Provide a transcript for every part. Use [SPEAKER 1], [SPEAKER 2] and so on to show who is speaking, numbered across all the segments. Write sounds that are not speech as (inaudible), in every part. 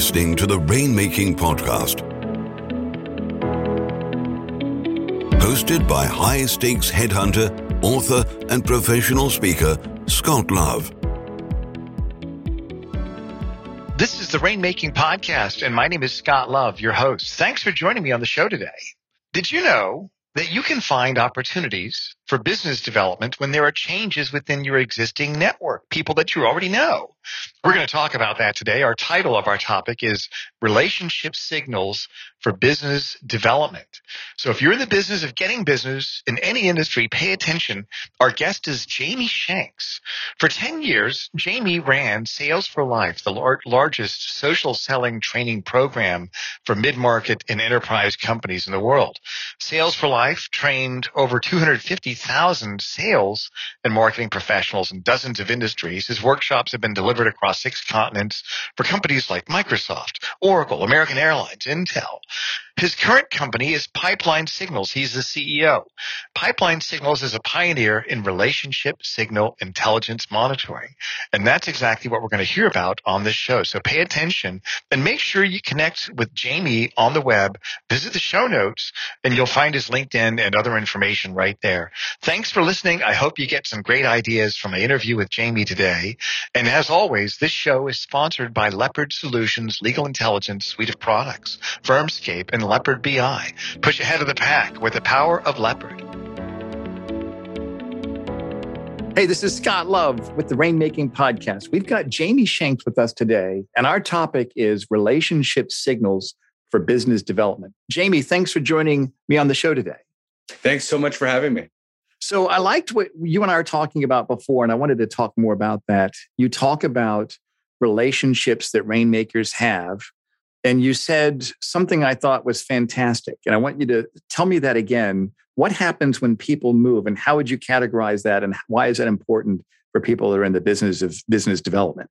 [SPEAKER 1] listening to the Rainmaking Podcast. Hosted by high stakes headhunter, author, and professional speaker, Scott Love.
[SPEAKER 2] This is the Rainmaking Podcast, and my name is Scott Love, your host. Thanks for joining me on the show today. Did you know that you can find opportunities for business development when there are changes within your existing network, people that you already know. We're going to talk about that today. Our title of our topic is Relationship Signals for Business Development. So if you're in the business of getting business in any industry, pay attention. Our guest is Jamie Shanks. For 10 years, Jamie ran Sales for Life, the lar- largest social selling training program for mid-market and enterprise companies in the world. Sales for Life trained over 250 thousand sales and marketing professionals in dozens of industries. His workshops have been delivered across six continents for companies like Microsoft, Oracle, American Airlines, Intel. His current company is Pipeline Signals. He's the CEO. Pipeline Signals is a pioneer in relationship signal intelligence monitoring. And that's exactly what we're going to hear about on this show. So pay attention and make sure you connect with Jamie on the web. Visit the show notes and you'll find his LinkedIn and other information right there. Thanks for listening. I hope you get some great ideas from my interview with Jamie today. And as always, this show is sponsored by Leopard Solutions Legal Intelligence suite of products, Firmscape and Leopard BI. Push ahead of the pack with the power of Leopard.
[SPEAKER 3] Hey, this is Scott Love with the Rainmaking Podcast. We've got Jamie Shanks with us today, and our topic is relationship signals for business development. Jamie, thanks for joining me on the show today.
[SPEAKER 4] Thanks so much for having me.
[SPEAKER 3] So, I liked what you and I were talking about before, and I wanted to talk more about that. You talk about relationships that rainmakers have and you said something I thought was fantastic. And I want you to tell me that again. What happens when people move and how would you categorize that? And why is that important for people that are in the business of business development?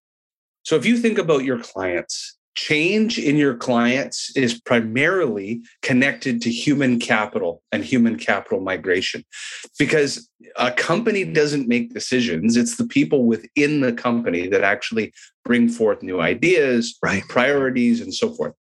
[SPEAKER 4] So, if you think about your clients, change in your clients is primarily connected to human capital and human capital migration. Because a company doesn't make decisions it's the people within the company that actually bring forth new ideas right. priorities and so forth.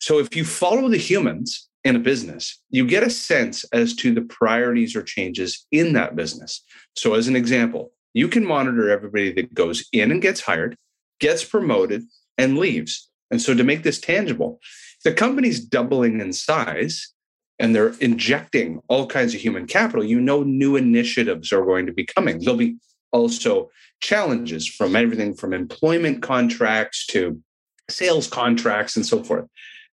[SPEAKER 4] So if you follow the humans in a business you get a sense as to the priorities or changes in that business. So as an example you can monitor everybody that goes in and gets hired gets promoted and leaves and so to make this tangible, the company's doubling in size and they're injecting all kinds of human capital, you know new initiatives are going to be coming. There'll be also challenges from everything from employment contracts to sales contracts and so forth.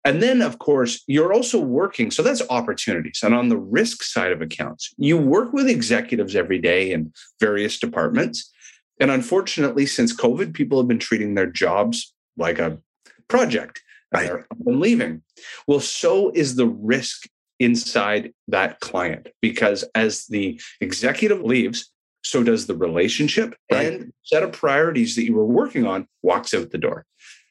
[SPEAKER 4] And then, of course, you're also working. So that's opportunities. And on the risk side of accounts, you work with executives every day in various departments. And unfortunately, since COVID, people have been treating their jobs like a project right. and leaving. Well, so is the risk inside that client because as the executive leaves, so does the relationship right. and set of priorities that you were working on walks out the door.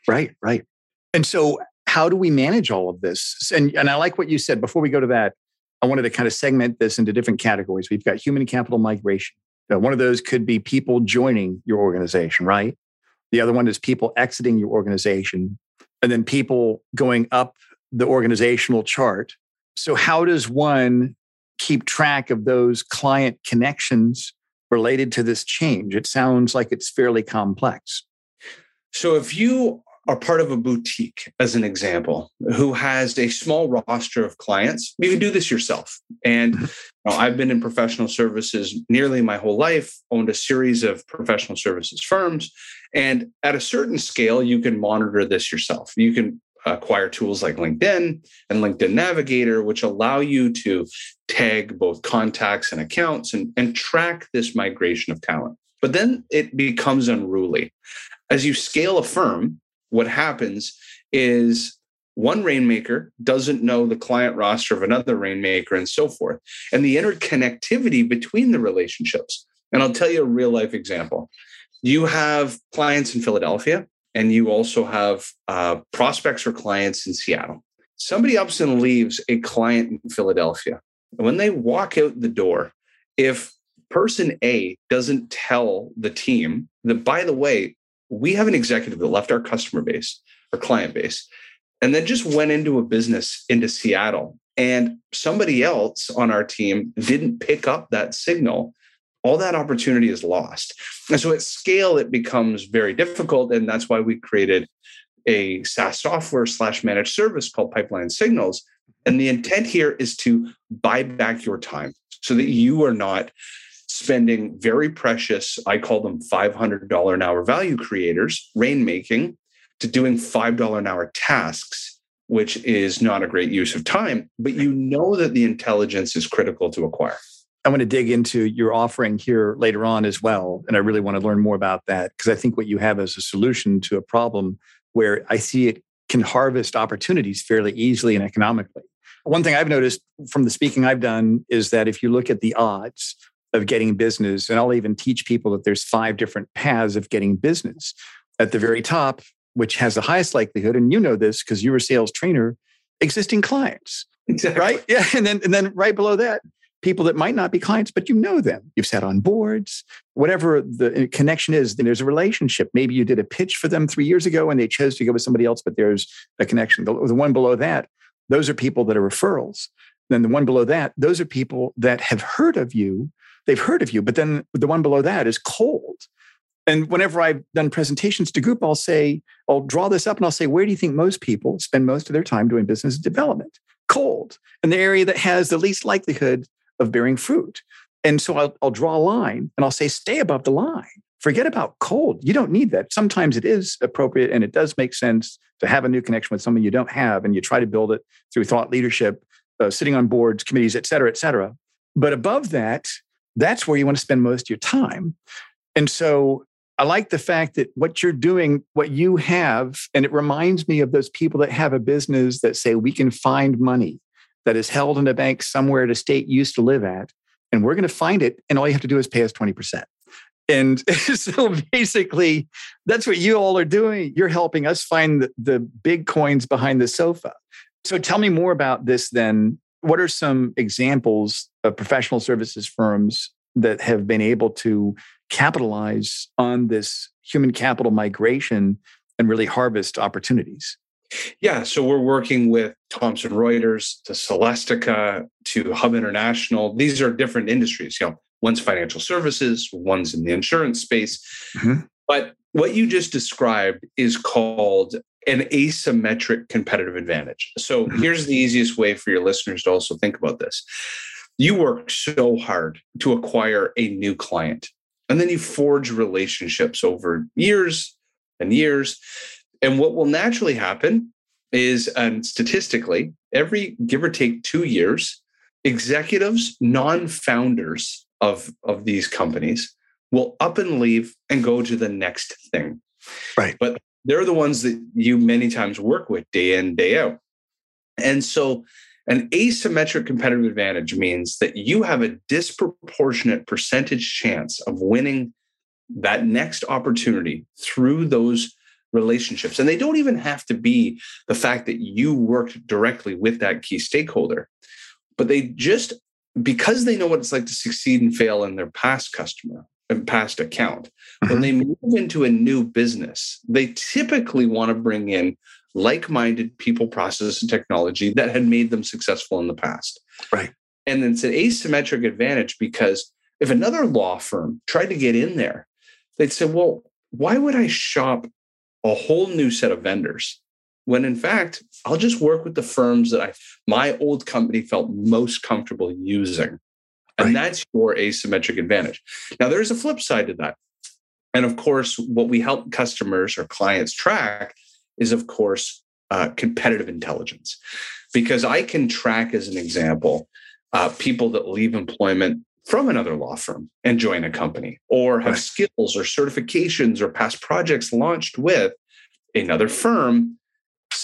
[SPEAKER 3] Right, right. And so how do we manage all of this? And, and I like what you said before we go to that. I wanted to kind of segment this into different categories. We've got human capital migration. Now, one of those could be people joining your organization, right? The other one is people exiting your organization and then people going up the organizational chart. So, how does one keep track of those client connections related to this change? It sounds like it's fairly complex.
[SPEAKER 4] So, if you are part of a boutique, as an example, who has a small roster of clients, you can do this yourself. And mm-hmm. you know, I've been in professional services nearly my whole life, owned a series of professional services firms. And at a certain scale, you can monitor this yourself. You can acquire tools like LinkedIn and LinkedIn Navigator, which allow you to tag both contacts and accounts and, and track this migration of talent. But then it becomes unruly. As you scale a firm, what happens is one rainmaker doesn't know the client roster of another rainmaker and so forth. And the interconnectivity between the relationships. And i'll tell you a real life example. You have clients in philadelphia and you also have uh, prospects or clients in seattle. Somebody ups and leaves a client in philadelphia. And when they walk out the door if person a doesn't tell the team that by the way we have an executive that left our customer base or client base, and then just went into a business into Seattle. And somebody else on our team didn't pick up that signal. All that opportunity is lost. And so at scale, it becomes very difficult. And that's why we created a SaaS software slash managed service called Pipeline Signals. And the intent here is to buy back your time so that you are not spending very precious, I call them $500 an hour value creators, rainmaking, to doing $5 an hour tasks, which is not a great use of time, but you know that the intelligence is critical to acquire.
[SPEAKER 3] I want to dig into your offering here later on as well. And I really want to learn more about that because I think what you have is a solution to a problem where I see it can harvest opportunities fairly easily and economically. One thing I've noticed from the speaking I've done is that if you look at the odds of getting business, and I'll even teach people that there's five different paths of getting business. At the very top, which has the highest likelihood, and you know this because you're a sales trainer, existing clients.
[SPEAKER 4] Exactly.
[SPEAKER 3] Right? (laughs) Yeah. And then and then right below that, people that might not be clients, but you know them. You've sat on boards, whatever the uh, connection is, then there's a relationship. Maybe you did a pitch for them three years ago and they chose to go with somebody else, but there's a connection. The, the one below that, those are people that are referrals. Then the one below that, those are people that have heard of you. They've heard of you, but then the one below that is cold. And whenever I've done presentations to group, I'll say, I'll draw this up and I'll say, where do you think most people spend most of their time doing business development? Cold, in the area that has the least likelihood of bearing fruit. And so I'll, I'll draw a line and I'll say, stay above the line. Forget about cold. You don't need that. Sometimes it is appropriate and it does make sense to have a new connection with someone you don't have and you try to build it through thought leadership, uh, sitting on boards, committees, et cetera, et cetera. But above that, that's where you want to spend most of your time. And so I like the fact that what you're doing, what you have, and it reminds me of those people that have a business that say we can find money that is held in a bank somewhere a state used to live at, and we're going to find it, and all you have to do is pay us 20%. And (laughs) so basically, that's what you all are doing. You're helping us find the, the big coins behind the sofa. So tell me more about this then. What are some examples of professional services firms that have been able to capitalize on this human capital migration and really harvest opportunities?
[SPEAKER 4] Yeah, so we're working with Thomson Reuters to Celestica to Hub International. These are different industries. You know, one's financial services, one's in the insurance space. Mm-hmm. But what you just described is called an asymmetric competitive advantage. So mm-hmm. here's the easiest way for your listeners to also think about this. You work so hard to acquire a new client, and then you forge relationships over years and years. And what will naturally happen is, and statistically, every give or take two years, executives, non founders of, of these companies, will up and leave and go to the next thing.
[SPEAKER 3] Right.
[SPEAKER 4] But they're the ones that you many times work with day in, day out. And so an asymmetric competitive advantage means that you have a disproportionate percentage chance of winning that next opportunity through those relationships. And they don't even have to be the fact that you worked directly with that key stakeholder, but they just, because they know what it's like to succeed and fail in their past customer past account, mm-hmm. when they move into a new business, they typically want to bring in like minded people, process, and technology that had made them successful in the past.
[SPEAKER 3] Right.
[SPEAKER 4] And it's an asymmetric advantage because if another law firm tried to get in there, they'd say, well, why would I shop a whole new set of vendors when in fact i'll just work with the firms that i my old company felt most comfortable using and right. that's your asymmetric advantage now there's a flip side to that and of course what we help customers or clients track is of course uh, competitive intelligence because i can track as an example uh, people that leave employment from another law firm and join a company or have right. skills or certifications or past projects launched with another firm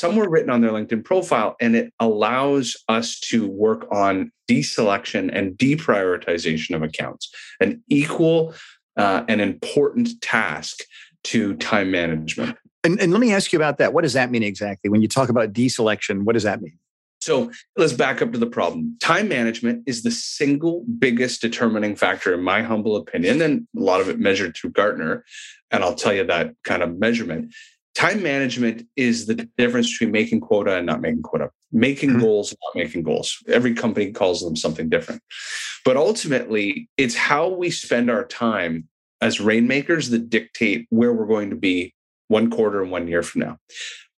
[SPEAKER 4] somewhere written on their LinkedIn profile. And it allows us to work on deselection and deprioritization of accounts, an equal uh, and important task to time management.
[SPEAKER 3] And, and let me ask you about that. What does that mean exactly? When you talk about deselection, what does that mean?
[SPEAKER 4] So let's back up to the problem. Time management is the single biggest determining factor, in my humble opinion, and a lot of it measured through Gartner. And I'll tell you that kind of measurement time management is the difference between making quota and not making quota, making mm-hmm. goals, not making goals. Every company calls them something different. But ultimately, it's how we spend our time as rainmakers that dictate where we're going to be one quarter and one year from now.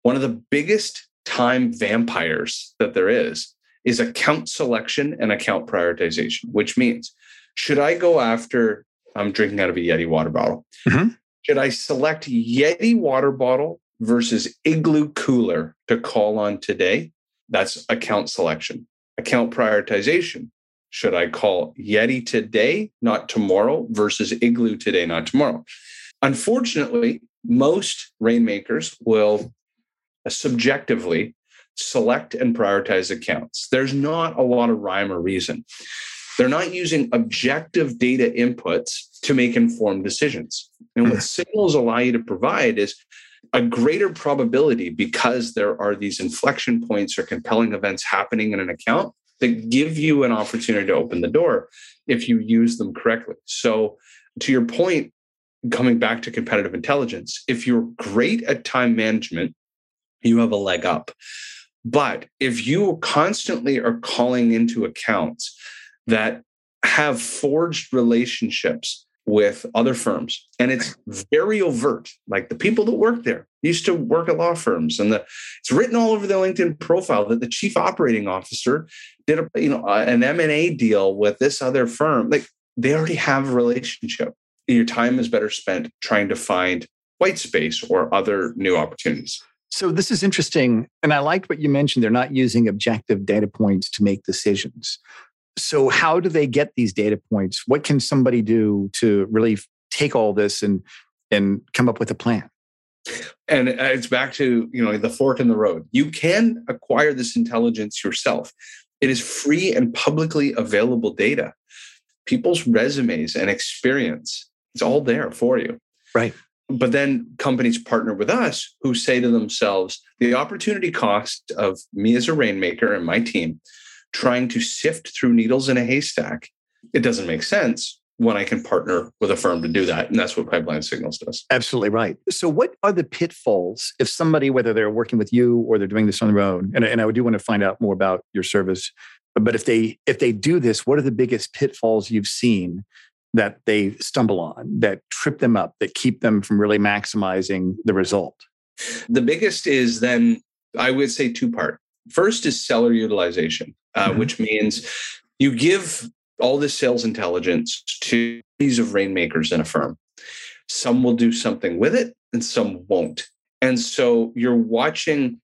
[SPEAKER 4] One of the biggest time vampires that there is is account selection and account prioritization, which means should I go after, I'm drinking out of a Yeti water bottle. Mm-hmm. Should I select Yeti water bottle versus Igloo cooler to call on today? That's account selection. Account prioritization. Should I call Yeti today, not tomorrow, versus Igloo today, not tomorrow? Unfortunately, most rainmakers will uh, subjectively select and prioritize accounts. There's not a lot of rhyme or reason. They're not using objective data inputs to make informed decisions. And what hmm. signals allow you to provide is a greater probability because there are these inflection points or compelling events happening in an account that give you an opportunity to open the door if you use them correctly. So, to your point, coming back to competitive intelligence, if you're great at time management, you have a leg up. But if you constantly are calling into accounts that have forged relationships with other firms and it's very overt like the people that work there used to work at law firms and the, it's written all over their linkedin profile that the chief operating officer did a you know an m&a deal with this other firm like they already have a relationship your time is better spent trying to find white space or other new opportunities
[SPEAKER 3] so this is interesting. And I liked what you mentioned. They're not using objective data points to make decisions. So how do they get these data points? What can somebody do to really take all this and and come up with a plan?
[SPEAKER 4] And uh, it's back to, you know, the fork in the road. You can acquire this intelligence yourself. It is free and publicly available data. People's resumes and experience, it's all there for you.
[SPEAKER 3] Right.
[SPEAKER 4] But then companies partner with us who say to themselves, the opportunity cost of me as a rainmaker and my team trying to sift through needles in a haystack, it doesn't make sense when I can partner with a firm to do that. And that's what Pipeline Signals does.
[SPEAKER 3] Absolutely right. So, what are the pitfalls if somebody, whether they're working with you or they're doing this on their own, and, and I do want to find out more about your service, but if they if they do this, what are the biggest pitfalls you've seen that they stumble on that trip them up that keep them from really maximizing the result
[SPEAKER 4] the biggest is then i would say two part first is seller utilization uh, mm-hmm. which means you give all this sales intelligence to these of rainmakers in a firm. Some will do something with it and some won't. And so you're watching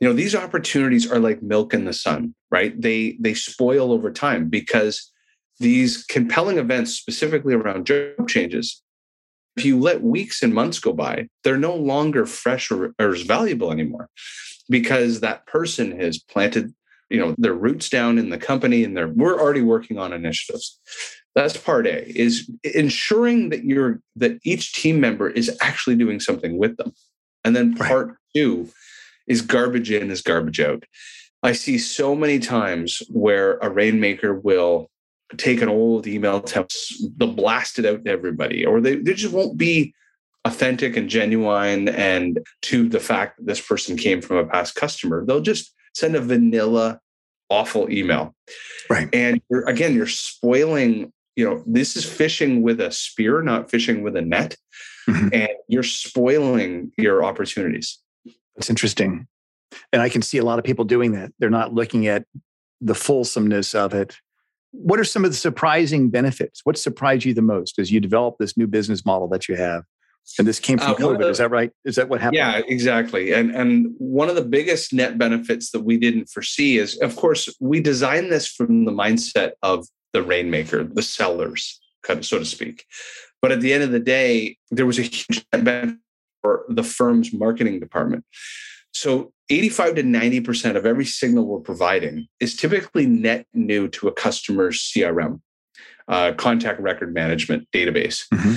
[SPEAKER 4] you know these opportunities are like milk in the sun right? They they spoil over time because these compelling events, specifically around job changes, if you let weeks and months go by, they're no longer fresh or, or as valuable anymore because that person has planted you know their roots down in the company and they're we're already working on initiatives that's part a is ensuring that you're that each team member is actually doing something with them and then part right. two is garbage in is garbage out i see so many times where a rainmaker will take an old email template, they'll blast it out to everybody, or they, they just won't be authentic and genuine and to the fact that this person came from a past customer. They'll just send a vanilla, awful email.
[SPEAKER 3] Right.
[SPEAKER 4] And you're, again, you're spoiling, you know, this is fishing with a spear, not fishing with a net. Mm-hmm. And you're spoiling your opportunities.
[SPEAKER 3] It's interesting. And I can see a lot of people doing that. They're not looking at the fulsomeness of it what are some of the surprising benefits? What surprised you the most as you develop this new business model that you have? And this came from uh, COVID. The, is that right? Is that what happened?
[SPEAKER 4] Yeah, exactly. And and one of the biggest net benefits that we didn't foresee is, of course, we designed this from the mindset of the rainmaker, the sellers, kind of so to speak. But at the end of the day, there was a huge net benefit for the firm's marketing department. So 85 to 90% of every signal we're providing is typically net new to a customer's CRM, uh, contact record management database. Mm-hmm.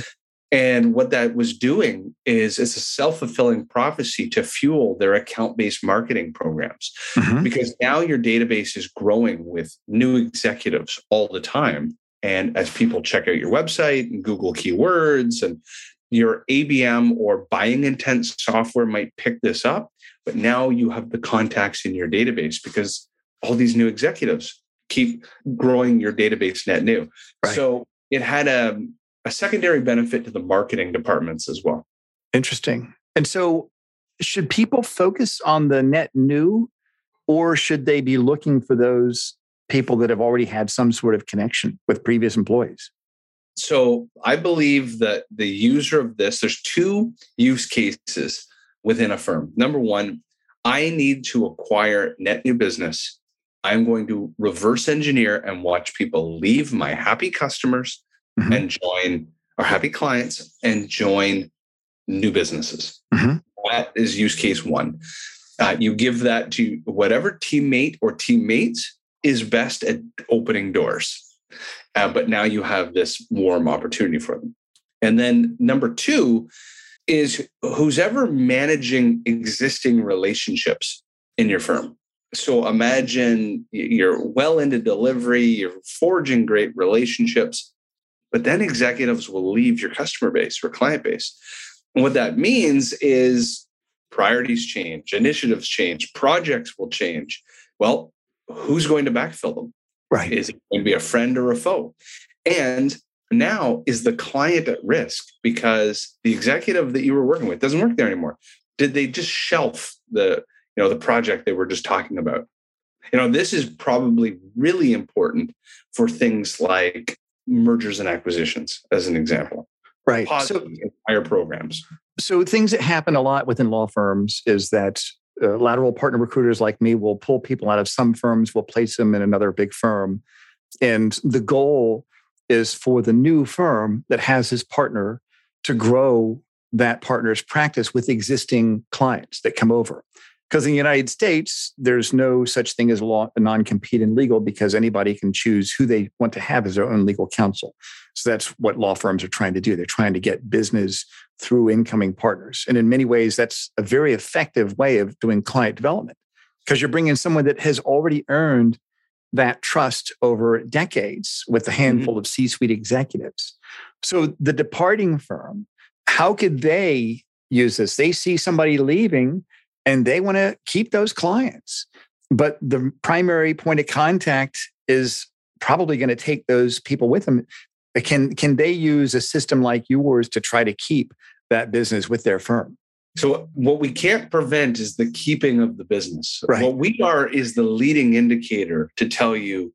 [SPEAKER 4] And what that was doing is it's a self fulfilling prophecy to fuel their account based marketing programs. Mm-hmm. Because now your database is growing with new executives all the time. And as people check out your website and Google keywords and your ABM or buying intent software might pick this up, but now you have the contacts in your database because all these new executives keep growing your database net new. Right. So it had a, a secondary benefit to the marketing departments as well.
[SPEAKER 3] Interesting. And so should people focus on the net new or should they be looking for those people that have already had some sort of connection with previous employees?
[SPEAKER 4] So I believe that the user of this, there's two use cases within a firm. Number one, I need to acquire net new business. I'm going to reverse engineer and watch people leave my happy customers mm-hmm. and join our happy clients and join new businesses. Mm-hmm. That is use case one. Uh, you give that to whatever teammate or teammates is best at opening doors. Uh, but now you have this warm opportunity for them. And then number two is who's ever managing existing relationships in your firm. So imagine you're well into delivery, you're forging great relationships, but then executives will leave your customer base or client base. And what that means is priorities change, initiatives change, projects will change. Well, who's going to backfill them?
[SPEAKER 3] Right.
[SPEAKER 4] Is it going to be a friend or a foe? And now is the client at risk because the executive that you were working with doesn't work there anymore? Did they just shelf the, you know, the project they were just talking about? You know, this is probably really important for things like mergers and acquisitions, as an example.
[SPEAKER 3] Right.
[SPEAKER 4] so higher programs.
[SPEAKER 3] So things that happen a lot within law firms is that uh, lateral partner recruiters like me will pull people out of some firms, will place them in another big firm. And the goal is for the new firm that has his partner to grow that partner's practice with existing clients that come over. Because in the United States, there's no such thing as law, a non-compete in legal because anybody can choose who they want to have as their own legal counsel. So that's what law firms are trying to do. They're trying to get business through incoming partners. And in many ways, that's a very effective way of doing client development because you're bringing someone that has already earned that trust over decades with a mm-hmm. handful mm-hmm. of C suite executives. So the departing firm, how could they use this? They see somebody leaving and they want to keep those clients. But the primary point of contact is probably going to take those people with them. Uh, can, can they use a system like yours to try to keep that business with their firm?
[SPEAKER 4] So, what we can't prevent is the keeping of the business.
[SPEAKER 3] Right.
[SPEAKER 4] What we are is the leading indicator to tell you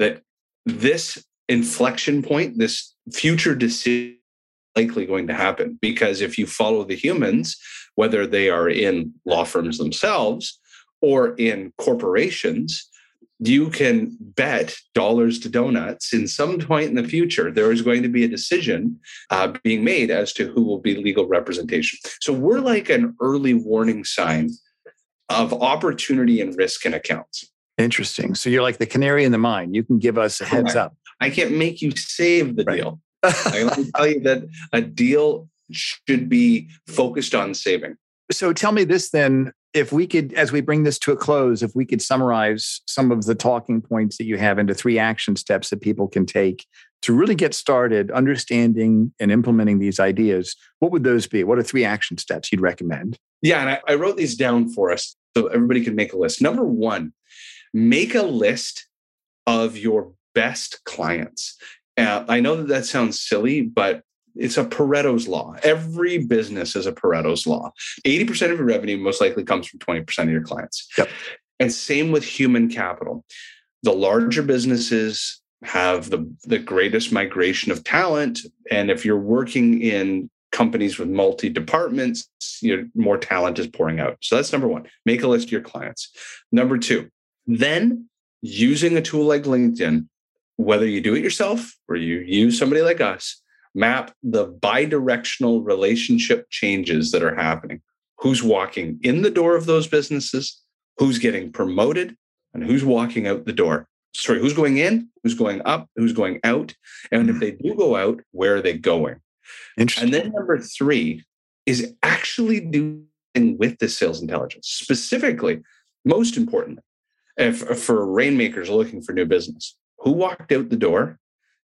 [SPEAKER 4] that this inflection point, this future decision, likely going to happen. Because if you follow the humans, whether they are in law firms themselves or in corporations, you can bet dollars to donuts in some point in the future there is going to be a decision uh, being made as to who will be legal representation. So we're like an early warning sign of opportunity and risk in accounts.
[SPEAKER 3] Interesting. So you're like the canary in the mine. You can give us a heads up.
[SPEAKER 4] I can't make you save the right. deal i can tell you that a deal should be focused on saving.
[SPEAKER 3] So tell me this then if we could, as we bring this to a close, if we could summarize some of the talking points that you have into three action steps that people can take to really get started understanding and implementing these ideas, what would those be? What are three action steps you'd recommend?
[SPEAKER 4] Yeah, and I, I wrote these down for us so everybody can make a list. Number one, make a list of your best clients. Uh, I know that that sounds silly, but it's a Pareto's law. Every business is a Pareto's law. 80% of your revenue most likely comes from 20% of your clients.
[SPEAKER 3] Yep.
[SPEAKER 4] And same with human capital. The larger businesses have the, the greatest migration of talent. And if you're working in companies with multi departments, your more talent is pouring out. So that's number one. Make a list of your clients. Number two, then using a tool like LinkedIn, whether you do it yourself or you use somebody like us, map the bidirectional relationship changes that are happening. Who's walking in the door of those businesses, who's getting promoted, and who's walking out the door. Sorry, who's going in, who's going up, who's going out. And if hmm. they do go out, where are they going? Interesting. And then number three is actually doing with the sales intelligence. Specifically, most importantly, if for rainmakers looking for new business, who walked out the door?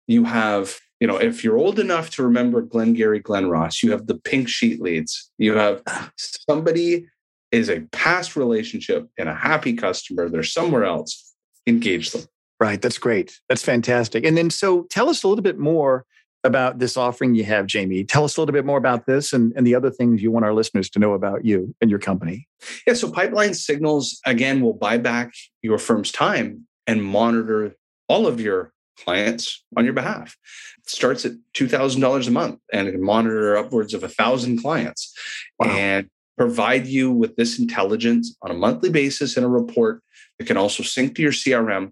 [SPEAKER 4] You have you know, if you're old enough to remember Glengarry Glen Ross, you have the pink sheet leads. You have somebody is a past relationship and a happy customer. They're somewhere else. Engage them.
[SPEAKER 3] Right. That's great. That's fantastic. And then, so tell us a little bit more about this offering you have, Jamie. Tell us a little bit more about this and, and the other things you want our listeners to know about you and your company.
[SPEAKER 4] Yeah. So, Pipeline Signals, again, will buy back your firm's time and monitor all of your clients on your behalf. It starts at $2,000 a month and it can monitor upwards of a thousand clients wow. and provide you with this intelligence on a monthly basis in a report. It can also sync to your CRM.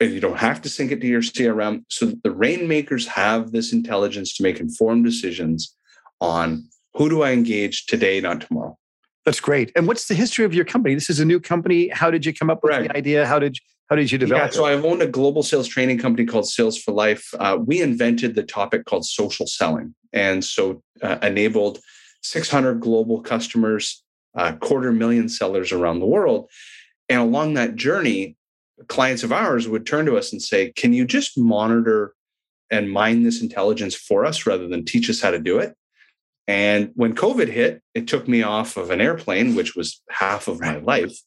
[SPEAKER 4] And you don't have to sync it to your CRM so that the rainmakers have this intelligence to make informed decisions on who do I engage today, not tomorrow.
[SPEAKER 3] That's great. And what's the history of your company? This is a new company. How did you come up with right. the idea? How did how did you develop? Yeah,
[SPEAKER 4] so I've owned a global sales training company called Sales for Life. Uh, we invented the topic called social selling, and so uh, enabled 600 global customers, a quarter million sellers around the world. And along that journey, clients of ours would turn to us and say, "Can you just monitor and mine this intelligence for us rather than teach us how to do it?" And when COVID hit, it took me off of an airplane, which was half of my life,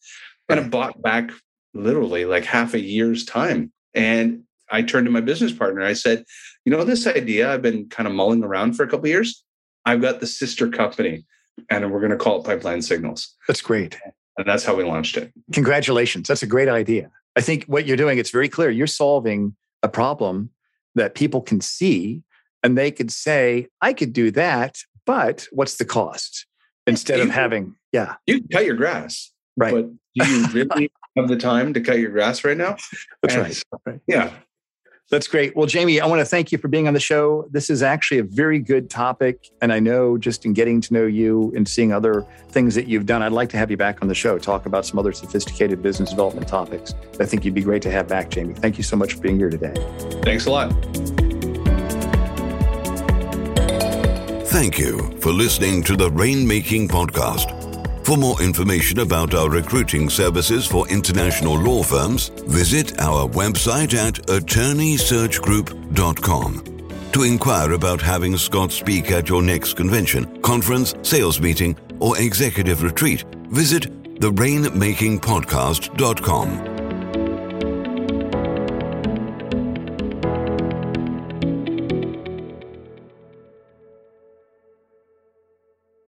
[SPEAKER 4] and it bought back literally like half a year's time. And I turned to my business partner. I said, you know, this idea I've been kind of mulling around for a couple years. I've got the sister company and we're going to call it Pipeline Signals.
[SPEAKER 3] That's great.
[SPEAKER 4] And that's how we launched it.
[SPEAKER 3] Congratulations. That's a great idea. I think what you're doing, it's very clear. You're solving a problem that people can see and they could say, I could do that, but what's the cost? Instead you, of having, yeah.
[SPEAKER 4] You can cut your grass.
[SPEAKER 3] Right.
[SPEAKER 4] But do you really (laughs) have the time to cut your grass right now.
[SPEAKER 3] That's right.
[SPEAKER 4] Yeah.
[SPEAKER 3] That's great. Well, Jamie, I want to thank you for being on the show. This is actually a very good topic. And I know just in getting to know you and seeing other things that you've done, I'd like to have you back on the show, talk about some other sophisticated business development topics. I think you'd be great to have back, Jamie. Thank you so much for being here today.
[SPEAKER 4] Thanks a lot.
[SPEAKER 1] Thank you for listening to the Rainmaking Podcast. For more information about our recruiting services for international law firms, visit our website at attorneysearchgroup.com. To inquire about having Scott speak at your next convention, conference, sales meeting, or executive retreat, visit therainmakingpodcast.com.